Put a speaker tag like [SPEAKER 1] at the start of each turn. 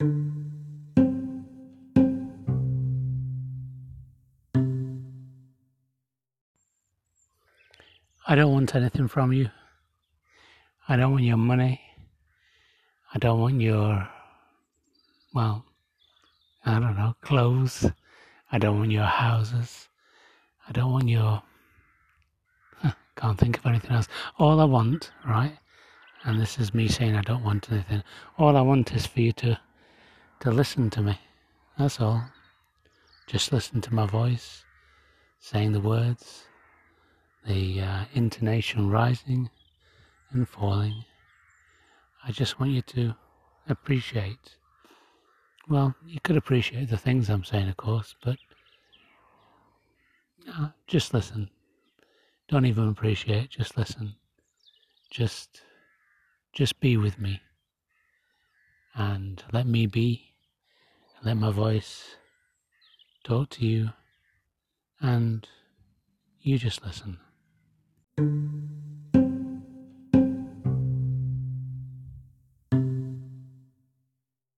[SPEAKER 1] I don't want anything from you. I don't want your money. I don't want your, well, I don't know, clothes. I don't want your houses. I don't want your. Can't think of anything else. All I want, right? And this is me saying I don't want anything. All I want is for you to, to listen to me. That's all. Just listen to my voice, saying the words the uh, intonation rising and falling. I just want you to appreciate. Well, you could appreciate the things I'm saying, of course, but uh, just listen. Don't even appreciate, just listen. Just, just be with me. And let me be let my voice talk to you, and you just listen.